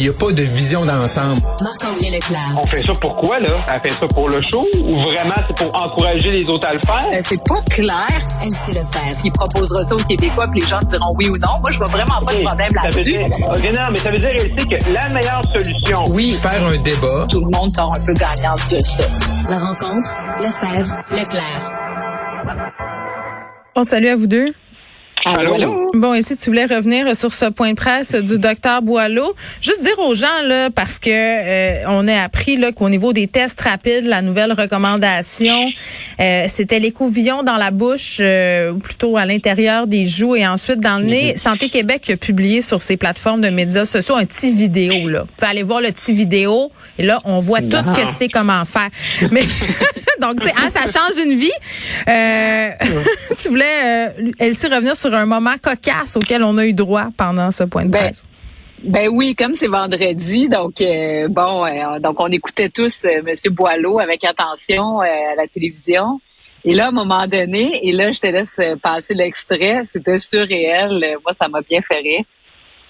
Il n'y a pas de vision d'ensemble. Marc-André Leclerc. On fait ça pourquoi, là? Elle fait ça pour le show ou vraiment c'est pour encourager les autres à le faire? Euh, c'est pas clair. Elsie Lefebvre. Il proposera ça aux Québécois, puis les gens diront oui ou non. Moi, je vois vraiment pas de problème Ça veut là-dessus. dire, ok, non, mais ça veut dire, Elsie, que la meilleure solution, Oui, faire un débat. Tout le monde sort un peu gagnant de ça. La rencontre. Lefebvre. Leclerc. On salue à vous deux. Allô? Allô? Bon, et si tu voulais revenir sur ce point de presse du docteur Boileau, juste dire aux gens là, parce que euh, on a appris là qu'au niveau des tests rapides, la nouvelle recommandation, euh, c'était l'écouvillon dans la bouche, euh, ou plutôt à l'intérieur des joues et ensuite dans le nez. Santé Québec a publié sur ses plateformes de médias sociaux un petit vidéo là. Vous pouvez aller voir le petit vidéo et là on voit tout que c'est comment faire. Mais donc tu sais, hein, ça change une vie. Euh, tu voulais euh, Elsie revenir sur un moment cocasse auquel on a eu droit pendant ce point de Ben, presse. Ben oui, comme c'est vendredi, donc euh, bon, euh, donc on écoutait tous euh, Monsieur Boileau avec attention euh, à la télévision. Et là, à un moment donné, et là, je te laisse passer l'extrait, c'était surréel. Moi, ça m'a bien fait rire.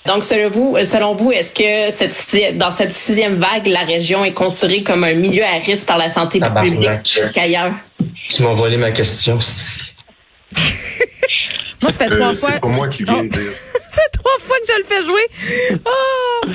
Donc, selon vous, selon vous, est-ce que cette, dans cette sixième vague, la région est considérée comme un milieu à risque par la santé publique jusqu'ailleurs? Tu m'as volé ma question, Moi, ça fait Euh, trois fois. c'est pas moi qui viens Oh, de dire. c'est trois fois que je le fais jouer. Oh!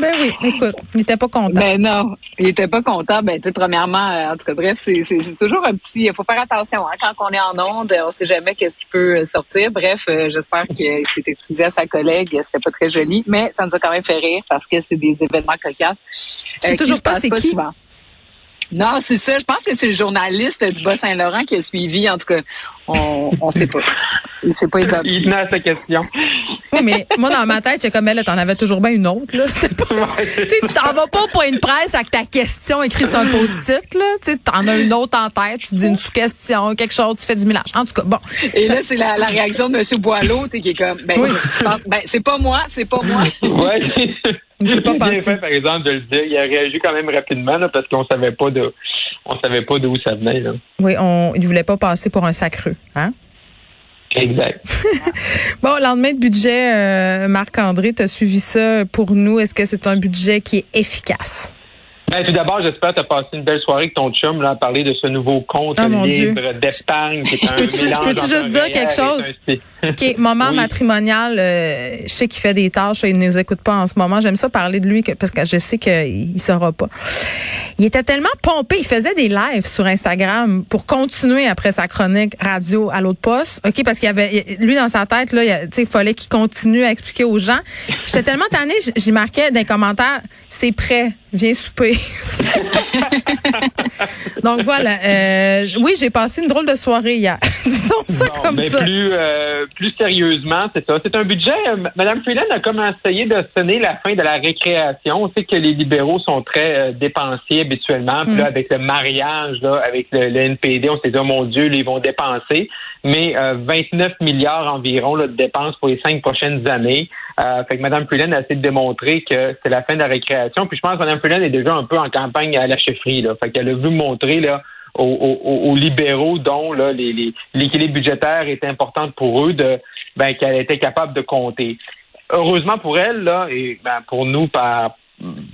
Ben oui, écoute, il était pas content. Ben non, il était pas content. Ben, tu sais, premièrement, euh, en tout cas, bref, c'est c'est- c'est toujours un petit. Il faut faire attention hein, quand on est en onde. On sait jamais qu'est-ce qui peut euh, sortir. Bref, euh, j'espère qu'il s'est excusé à sa collègue. C'était pas très joli, mais ça nous a quand même fait rire parce que c'est des événements cocasses. Je sais qui toujours pas c'est qui. souvent. Non, c'est ça. Je pense que c'est le journaliste du Bas-Saint-Laurent qui a suivi. En tout cas, on on sait pas. Il s'est pas il identifié. tenait à sa question. Oui, mais moi, dans ma tête, j'ai comme elle, t'en avais toujours bien une autre, là. C'était pas- tu sais, tu t'en vas pas au point de presse avec ta question écrite sur un post-it, là. Tu sais, t'en as une autre en tête, tu dis une sous-question, quelque chose, tu fais du mélange. En tout cas, bon. Et Ça- là, c'est la, la réaction de M. Boileau, tu sais, qui est comme, ben, Oui. ben, c'est pas moi, c'est pas moi. Ouais. Il faut pas fait, par exemple, de le dire. Il a réagi quand même rapidement, là, parce qu'on savait pas de, on savait pas d'où ça venait, là. Oui, on, il voulait pas passer pour un sacreux, hein? Exact. Bon, lendemain de budget, euh, Marc-André, t'as suivi ça pour nous. Est-ce que c'est un budget qui est efficace? Ben, tout d'abord, j'espère que tu as passé une belle soirée avec ton chum, là, à parler de ce nouveau compte Oh, Dieu. libre d'épargne. Je peux-tu- juste dire quelque chose? OK, moment Oui. matrimonial, euh, je sais qu'il fait des tâches, il ne nous écoute pas en ce moment. J'aime ça parler de lui que- parce que je sais qu'il ne saura pas. Il était tellement pompé, il faisait des lives sur Instagram pour continuer après sa chronique radio à l'autre poste. OK, parce qu'il y avait lui dans sa tête là, il il fallait qu'il continue à expliquer aux gens. J'étais tellement tannée, j'y marquais les commentaires, c'est prêt, viens souper. Donc voilà, euh, oui, j'ai passé une drôle de soirée hier. Disons ça comme mais ça. Plus, euh, plus sérieusement, c'est ça. C'est un budget. euh, Madame Freeland a comme essayé de sonner la fin de la récréation. On sait que les libéraux sont très euh, dépensiers habituellement. Puis là, Mm. avec le mariage, là, avec le, le NPD, on s'est dit, oh mon Dieu, là, ils vont dépenser. Mais euh, 29 milliards environ là, de dépenses pour les cinq prochaines années. Euh, fait que Mme Freeland a essayé de démontrer que c'est la fin de la récréation. Puis je pense que Mme Freeland est déjà un peu en campagne à la chefferie. Là. Fait qu'elle a vu montrer là, aux, aux- aux libéraux dont là, les- les- l'équilibre budgétaire est important pour eux de ben, qu'elle était capable de compter. Heureusement pour elle, là, et ben, pour nous par,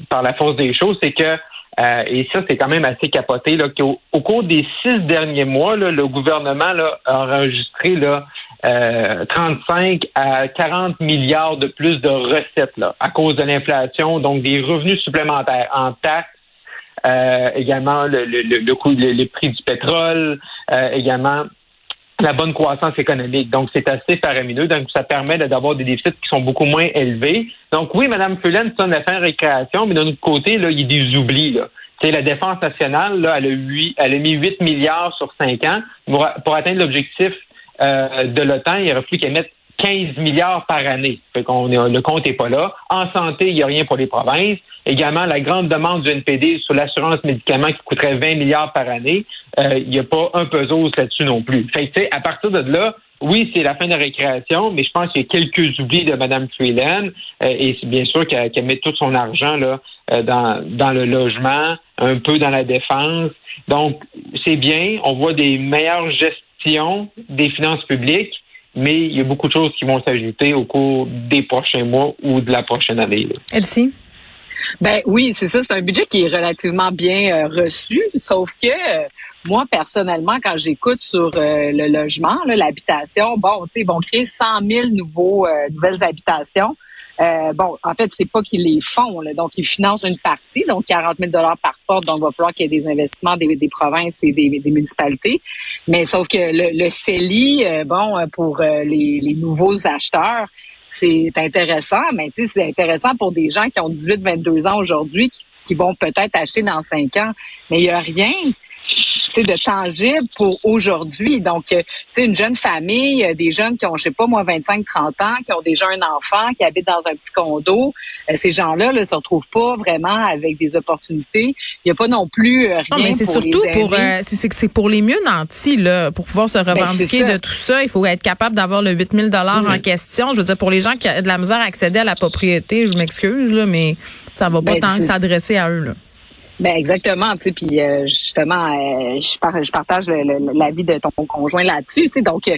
par la force des choses, c'est que euh, et ça, c'est quand même assez capoté, là, qu'au au cours des six derniers mois, là, le gouvernement là, a enregistré là, euh, 35 à 40 milliards de plus de recettes là, à cause de l'inflation, donc des revenus supplémentaires en taxes, euh, également le, le, le, coût, le, le prix du pétrole, euh, également la bonne croissance économique. Donc, c'est assez faramineux. Donc, ça permet d'avoir des déficits qui sont beaucoup moins élevés. Donc, oui, Mme Fullen la fin de récréation, mais d'un autre côté, là, il y a des oublis. Là. Tu sais, la défense nationale, là, elle, a huit- elle a mis 8 milliards sur 5 ans. Pour, atteindre l'objectif euh, de l'OTAN, il aurait fallu qu'elle mette 15 milliards par année. Fait qu'on le compte n'est pas là. En santé, il n'y a rien pour les provinces. Également, la grande demande du NPD sur l'assurance médicaments qui coûterait 20 milliards par année. Euh, Il n'y a pas un pesos là-dessus non plus. Fait que, à partir de là, oui, c'est la fin de la récréation, mais je pense qu'il y a quelques oublis de Mme Freeland. euh, et c'est bien sûr qu'elle met tout son argent là, euh, dans, dans le logement, un peu dans la défense. Donc, c'est bien. On voit des meilleures gestions des finances publiques, mais il y a beaucoup de choses qui vont s'ajouter au cours des prochains mois ou de la prochaine année. Elsie? Ben oui, c'est ça. C'est un budget qui est relativement bien euh, reçu, sauf que euh, moi, personnellement, quand j'écoute sur euh, le logement, l'habitation, bon, tu sais, ils vont créer 100 000 nouveaux, nouvelles habitations. bon, en fait, c'est pas qu'ils les font, là, donc ils financent une partie, donc 40 000 dollars par porte, donc il va falloir qu'il y ait des investissements des, provinces et des, municipalités. Mais sauf que le, CELI, bon, pour les nouveaux acheteurs, c'est intéressant, mais c'est intéressant pour des gens qui ont 18-22 ans aujourd'hui, qui, qui, vont peut-être acheter dans 5 ans. Mais il n'y a rien de tangible pour aujourd'hui. Donc, euh, tu sais, une jeune famille, euh, des jeunes qui ont, je sais pas moi, 25, 30 ans, qui ont déjà un enfant, qui habitent dans un petit condo, euh, ces gens-là ne se retrouvent pas vraiment avec des opportunités. Il n'y a pas non plus rien non, mais c'est surtout pour c'est c'est pour les mieux nantis là, pour pouvoir se ben, revendiquer de tout ça, il faut être capable d'avoir le 8000 dollars en question. Je veux dire pour les gens qui ont de la misère à accéder à la propriété, je m'excuse là, mais ça va pas ben, tant que s'adresser à eux là. Ben exactement, tu sais, puis euh, justement, euh, je, je partage l'avis de ton conjoint là-dessus, tu sais. Donc, euh,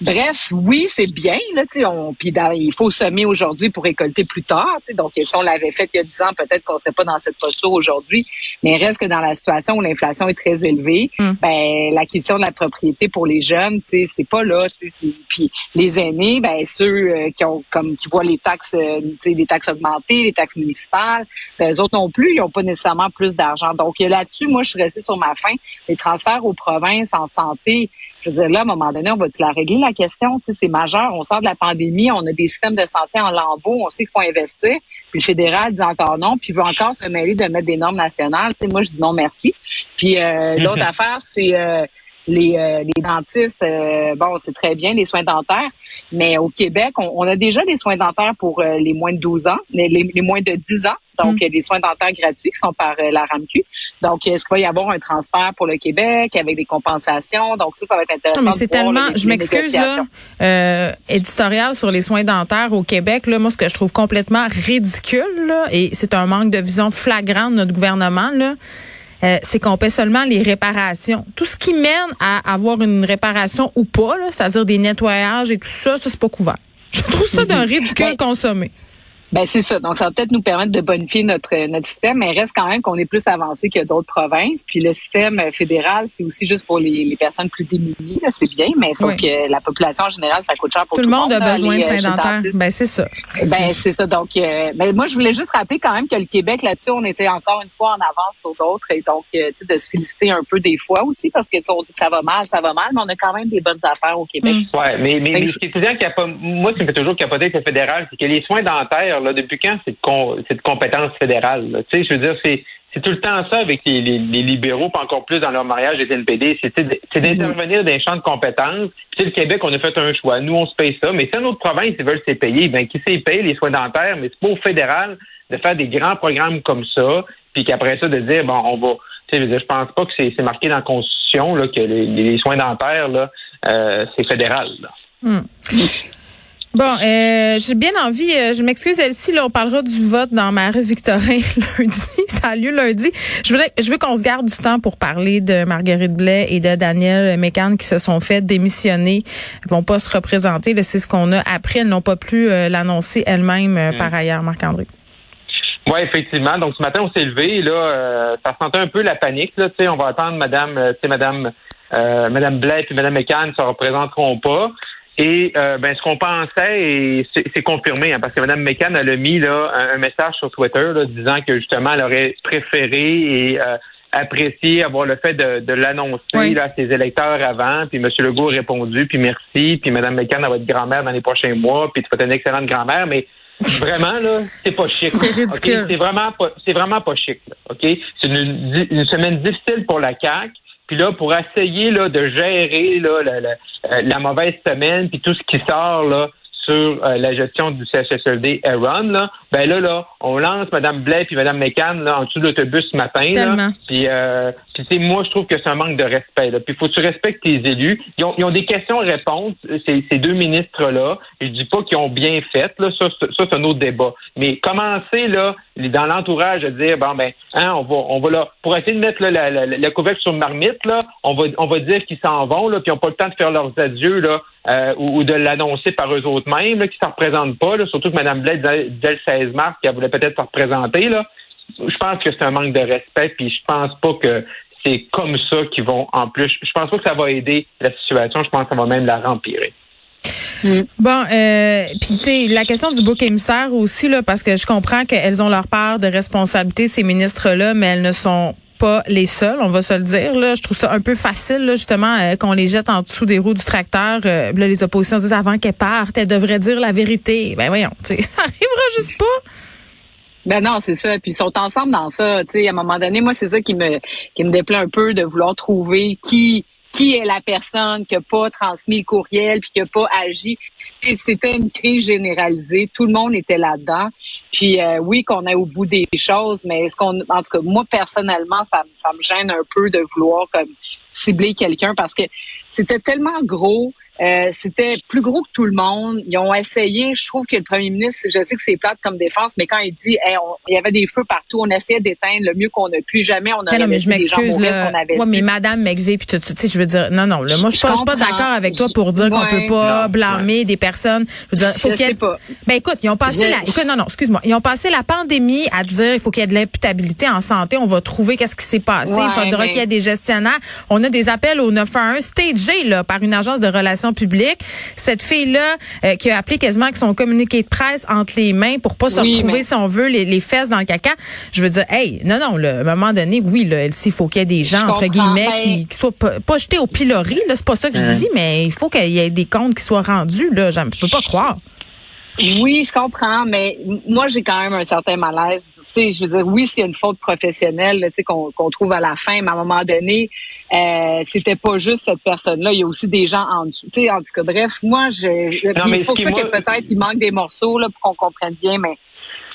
bref, oui, c'est bien, là, tu sais. Puis il faut semer aujourd'hui pour récolter plus tard, tu sais. Donc, si on l'avait fait il y a 10 ans, peut-être qu'on serait pas dans cette posture aujourd'hui. Mais reste que dans la situation où l'inflation est très élevée, mm. ben l'acquisition de la propriété pour les jeunes, tu sais, c'est pas là, tu sais. Puis les aînés, ben ceux qui ont comme qui voient les taxes, tu sais, les taxes augmenter, les taxes municipales, ben eux autres non plus, ils ont pas nécessairement plus d'argent. Donc là-dessus, moi, je suis restée sur ma fin. Les transferts aux provinces en santé, je veux dire, là, à un moment donné, on va-tu la régler, la question? Tu sais, c'est majeur. On sort de la pandémie, on a des systèmes de santé en lambeaux, on sait qu'il faut investir. Puis le fédéral dit encore non, puis veut encore se mêler de mettre des normes nationales. Tu sais, moi, je dis non, merci. Puis euh, l'autre affaire, c'est... Euh, les, euh, les dentistes, bon, c'est très bien, les soins dentaires, mais au Québec, on, a déjà des soins dentaires pour les moins de 12 ans, les, les, moins de 10 ans. Donc, mm. des soins dentaires gratuits qui sont par euh, la RAMQ. Donc, est-ce qu'il va y avoir un transfert pour le Québec avec des compensations? Donc, ça, ça va être intéressant. Non, mais c'est tellement, je m'excuse, là, euh, éditorial sur les soins dentaires au Québec, là, moi, ce que je trouve complètement ridicule, là, et c'est un manque de vision flagrant de notre gouvernement, là, euh, c'est qu'on paie seulement les réparations. Tout ce qui mène à avoir une réparation ou pas, c'est-à-dire des nettoyages et tout ça, ça, c'est pas couvert. Je trouve ça d'un ridicule consommé. Ben c'est ça. Donc, ça va peut-être nous permettre de bonifier notre notre système, mais reste quand même qu'on est plus avancé que d'autres provinces. Puis le système fédéral, c'est aussi juste pour les, les personnes plus démunies. C'est bien, mais sauf que la population en général, ça coûte cher pour tout, tout le monde. a besoin de euh, saint Ben c'est ça. Ben c'est ça. Donc, euh, ben, moi, je voulais juste rappeler quand même que le Québec là-dessus, on était encore une fois en avance sur d'autres, et donc euh, tu sais, de se féliciter un peu des fois aussi, parce que on dit que ça va mal, ça va mal, mais on a quand même des bonnes affaires au Québec. Mm. Ouais, mais mais, mais ce qui est pas, moi, ce qui me fait toujours capoter avec le fédéral, c'est que les soins dentaires là, depuis quand c'est de, compétence fédérale. Tu sais, je veux dire, c'est tout le temps ça avec les, libéraux, pas encore plus dans leur mariage des NPD, c'est d'intervenir dans les champs de compétences. Puis le Québec, on a fait un choix. Nous, on se paye ça. Mais si une autre province, ils veulent se payer, ben qui sait payer les soins dentaires, mais c'est pas au fédéral de faire des grands programmes comme ça, puis qu'après ça, de dire, bon, on va. Tu sais, je pense pas que c'est marqué dans la Constitution là, que les, soins dentaires, là, euh, c'est fédéral. Là. Hmm. Bon, euh, j'ai bien envie, euh, je m'excuse Elsie, là, on parlera du vote dans Marie-Victorin lundi. Ça a lieu lundi. Je voulais, je veux qu'on se garde du temps pour parler de Marguerite Blais et de Daniel Mécan qui se sont fait démissionner. Ils vont pas se représenter. C'est ce qu'on a appris. Elles n'ont pas pu euh, l'annoncer elles-mêmes mm. par ailleurs, Marc-André. Oui, effectivement. Donc ce matin, on s'est levé, là, ça sentait un peu la panique. Là, on va attendre Madame, Madame, Madame Blais et Madame McCann ne se représenteront pas. Et euh, ben, ce qu'on pensait, et c'est confirmé, hein, parce que Mme McCann elle a mis là, un, message sur Twitter là, disant que justement, elle aurait préféré et euh, apprécié avoir le fait de, de l'annoncer à ses électeurs avant. Puis M. Legault a répondu, puis merci, puis Mme McCann va être grand-mère dans les prochains mois, puis tu vas être une excellente grand-mère, mais vraiment là, c'est pas chic. C'est ridicule. C'est vraiment pas, c'est vraiment pas chic. ok, c'est une, une, semaine difficile pour la CAC. Puis là, pour essayer là, de gérer là, la, la, euh, la mauvaise semaine, puis tout ce qui sort là, sur euh, la gestion du CHSLD Aaron, là, ben là, là, on lance Mme Blais puis Mme McCann là, en dessous de l'autobus ce matin. Là, puis, euh, puis moi, je trouve que c'est un manque de respect. Là. Puis il faut que tu respectes tes élus. Ils ont, ils ont des questions-réponses, ces, ces deux ministres-là. Je dis pas qu'ils ont bien fait, là, ça, ça c'est un autre débat. Mais commencer là, dans l'entourage à dire bon ben, hein, on va, on va là, pour essayer de mettre là, la, la, la, couverture sur marmite, là, on va, on va dire qu'ils s'en vont, là, puis ils n'ont pas le temps de faire leurs adieux là euh, ou, ou de l'annoncer par eux autres mêmes, qui ne se représentent pas, là, surtout que Mme Blais disait le 16 mars qu'elle voulait peut-être se représenter. Là. Je pense que c'est un manque de respect, puis je pense pas que c'est comme ça qu'ils vont en plus. Je pense pas que ça va aider la situation, je pense que ça va même la rempirer. Bon, euh, puis tu sais, la question du bouc émissaire aussi, là, parce que je comprends qu'elles ont leur part de responsabilité, ces ministres-là, mais elles ne sont pas les seules, on va se le dire. Là. Je trouve ça un peu facile, justement, euh, qu'on les jette en dessous des roues du tracteur. Euh, les oppositions disent avant qu'elles partent, elles devraient dire la vérité. Ben voyons, ça arrivera juste pas. Ben non, c'est ça. Puis ils sont ensemble dans ça. À un moment donné, moi, c'est ça qui me qui déplaît un peu de vouloir trouver qui qui est la personne qui a pas transmis le courriel puis qui a pas agi. C'était une crise généralisée. Tout le monde était là-dedans. Puis euh, oui, qu'on est au bout des choses, mais est-ce qu'on, en tout cas, moi personnellement, ça, ça me gêne un peu de vouloir comme cibler quelqu'un parce que c'était tellement gros. Euh, c'était plus gros que tout le monde. Ils ont essayé. Je trouve que le premier ministre, je sais que c'est plate comme défense, mais quand il dit, Hey, on- il y avait des feux partout, on essayait d'éteindre le mieux qu'on a pu. Jamais on non, mais je m'excuse, là. Ouais, mais Madame McVeigh, puis tout tu sais, je veux dire, non, non, là, moi, je suis pas, je suis pas comprends. d'accord avec toi pour dire qu'on Ouais. peut pas Non, blâmer des personnes. Je veux dire, faut qu'il y ait- sais pas. Ben écoute, ils ont passé Je- la, écoute, non, non, excuse-moi, ils ont passé la pandémie à dire, il faut qu'il y ait de l'imputabilité en santé, on va trouver qu'est-ce qui s'est passé, il faudra mais- qu'il y ait des gestionnaires. On a des appels au 911 stagés, là, par une agence de relations publiques. Cette fille-là, euh, qui a appelé quasiment avec son communiqué de presse entre les mains pour pas se retrouver, mais- si on veut, les, les fesses dans le caca. Je veux dire, hey, non, non, là, à un moment donné, oui, là, Elsie, il faut qu'il y ait des gens, Je entre guillemets, mais- qui, qui soient pas, pas jetés au pilori, là, c'est pas ça que je dis, mais il faut qu'il y ait des comptes qui soient rendus, là. Je peux pas croire. Oui, je comprends, mais moi, j'ai quand même un certain malaise. Tu sais, je veux dire, oui, c'est une faute professionnelle tu sais, qu'on qu'on trouve à la fin, mais à un moment donné, euh, c'était pas juste cette personne-là. Il y a aussi des gens en dessous. Tu sais, en tout cas, bref, moi, je. c'est pour ça qui, que moi- peut-être il manque des morceaux là, pour qu'on comprenne bien, mais.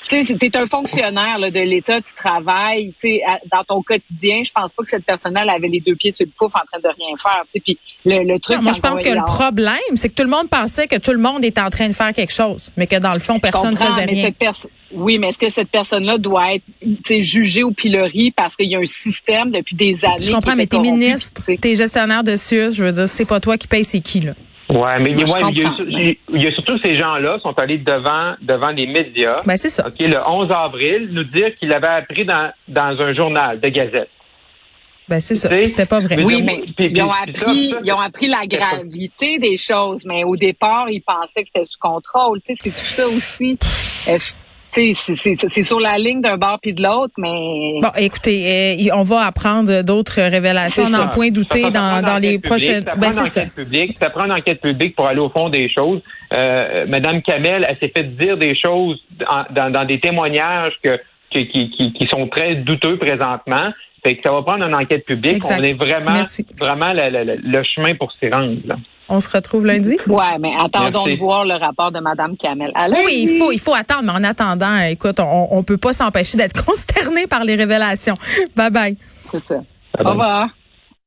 Tu sais, t'es un fonctionnaire là, de l'État, tu travailles, tu sais, dans ton quotidien. Je pense pas que cette personne-là avait les deux pieds sur le pouf en train de rien faire. Tu sais, puis le, le truc. Non, moi, je pense que le problème, c'est que tout le monde pensait que tout le monde était en train de faire quelque chose, mais que dans le fond, personne ne faisait mais rien. cette oui, mais est-ce que cette personne-là doit être jugée au pilori parce qu'il y a un système depuis des années? Je comprends, qui mais t'es ministre, t'es gestionnaire de SUS, je veux dire, c'est pas toi qui paye, c'est qui, là? Ouais, mais Moi, ouais, il, y a, comprends. il y a surtout ces gens-là qui sont allés devant devant les médias. Ben, c'est ça. OK, le 11 avril, nous dire qu'il avait appris dans, dans un journal de Gazette. Ben, c'est ça. C'était pas vrai. Oui, mais puis- ils ont ça, appris, ça, ils ont appris la gravité des choses, mais au départ, ils pensaient que c'était sous contrôle. Tu sais, c'est tout ça aussi. Est-ce- c'est- sur la ligne d'un bord puis de l'autre, mais Bon, écoutez, euh, on va apprendre d'autres révélations, n'en ça. point prend dans, dans les prochaines. Ça Ben, prend une ça. enquête publique. Ça prend une enquête publique pour aller au fond des choses. Euh, Madame Kamel, elle s'est fait dire des choses en- dans, dans des témoignages que, que- qui, qui, qui sont très douteux présentement. Fait que ça va prendre une enquête publique. Exact. On est vraiment, Merci. vraiment le, le- le- le chemin pour s'y rendre. là. On se retrouve lundi? ouais, mais attendons Merci. de voir le rapport de Madame Kamel. Oui, oui, il faut, il faut attendre, mais en attendant, écoute, on, on peut pas s'empêcher d'être consterné par les révélations. Bye bye. C'est ça. Au revoir.